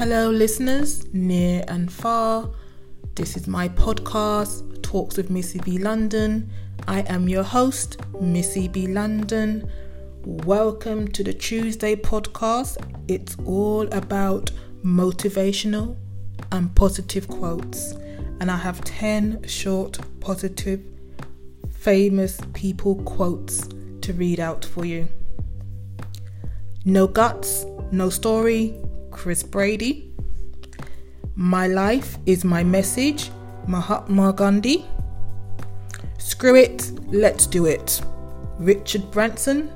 Hello, listeners, near and far. This is my podcast, Talks with Missy B. London. I am your host, Missy B. London. Welcome to the Tuesday podcast. It's all about motivational and positive quotes. And I have 10 short, positive, famous people quotes to read out for you. No guts, no story, Chris Brady. My life is my message, Mahatma Gandhi. Screw it, let's do it, Richard Branson.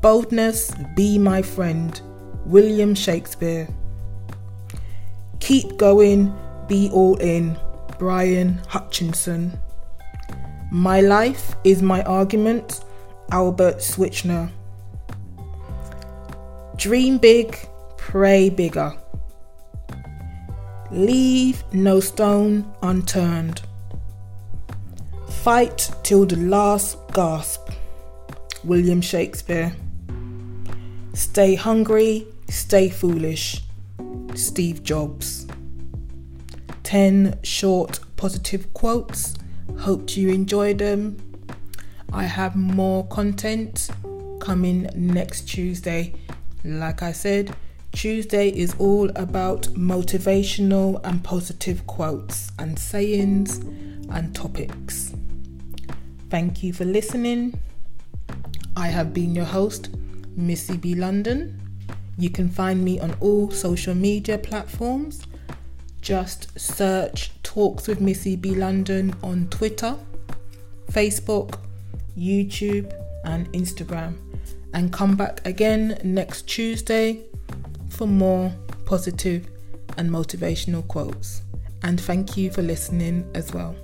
Boldness, be my friend, William Shakespeare. Keep going, be all in, Brian Hutchinson. My life is my argument, Albert Schweitzer. Dream big, pray bigger. Leave no stone unturned. Fight till the last gasp. William Shakespeare. Stay hungry, stay foolish. Steve Jobs. 10 short positive quotes. Hope you enjoy them. I have more content coming next Tuesday. Like I said, Tuesday is all about motivational and positive quotes and sayings and topics. Thank you for listening. I have been your host, Missy B. London. You can find me on all social media platforms. Just search Talks with Missy B. London on Twitter, Facebook, YouTube, and Instagram and come back again next Tuesday for more positive and motivational quotes. And thank you for listening as well.